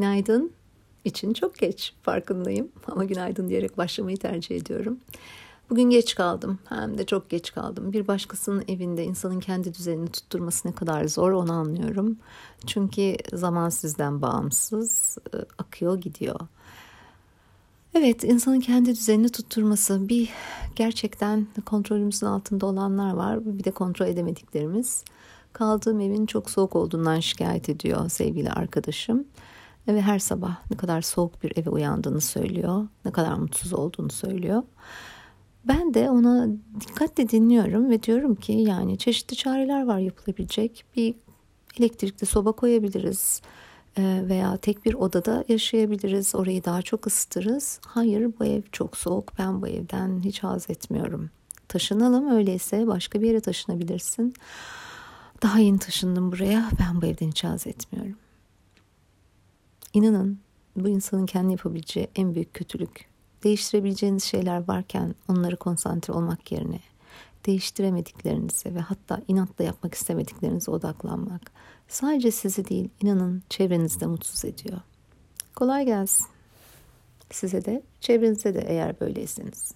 Günaydın için çok geç farkındayım ama günaydın diyerek başlamayı tercih ediyorum. Bugün geç kaldım hem de çok geç kaldım. Bir başkasının evinde insanın kendi düzenini tutturması ne kadar zor onu anlıyorum. Çünkü zaman sizden bağımsız e, akıyor gidiyor. Evet insanın kendi düzenini tutturması bir gerçekten kontrolümüzün altında olanlar var bir de kontrol edemediklerimiz. Kaldığım evin çok soğuk olduğundan şikayet ediyor sevgili arkadaşım. Ve her sabah ne kadar soğuk bir eve uyandığını söylüyor. Ne kadar mutsuz olduğunu söylüyor. Ben de ona dikkatle dinliyorum ve diyorum ki yani çeşitli çareler var yapılabilecek. Bir elektrikli soba koyabiliriz e, veya tek bir odada yaşayabiliriz. Orayı daha çok ısıtırız. Hayır bu ev çok soğuk. Ben bu evden hiç haz etmiyorum. Taşınalım öyleyse başka bir yere taşınabilirsin. Daha yeni taşındım buraya. Ben bu evden hiç haz etmiyorum. İnanın bu insanın kendi yapabileceği en büyük kötülük. Değiştirebileceğiniz şeyler varken onları konsantre olmak yerine değiştiremediklerinize ve hatta inatla yapmak istemediklerinize odaklanmak sadece sizi değil inanın çevrenizde mutsuz ediyor. Kolay gelsin. Size de çevrenize de eğer böyleyseniz.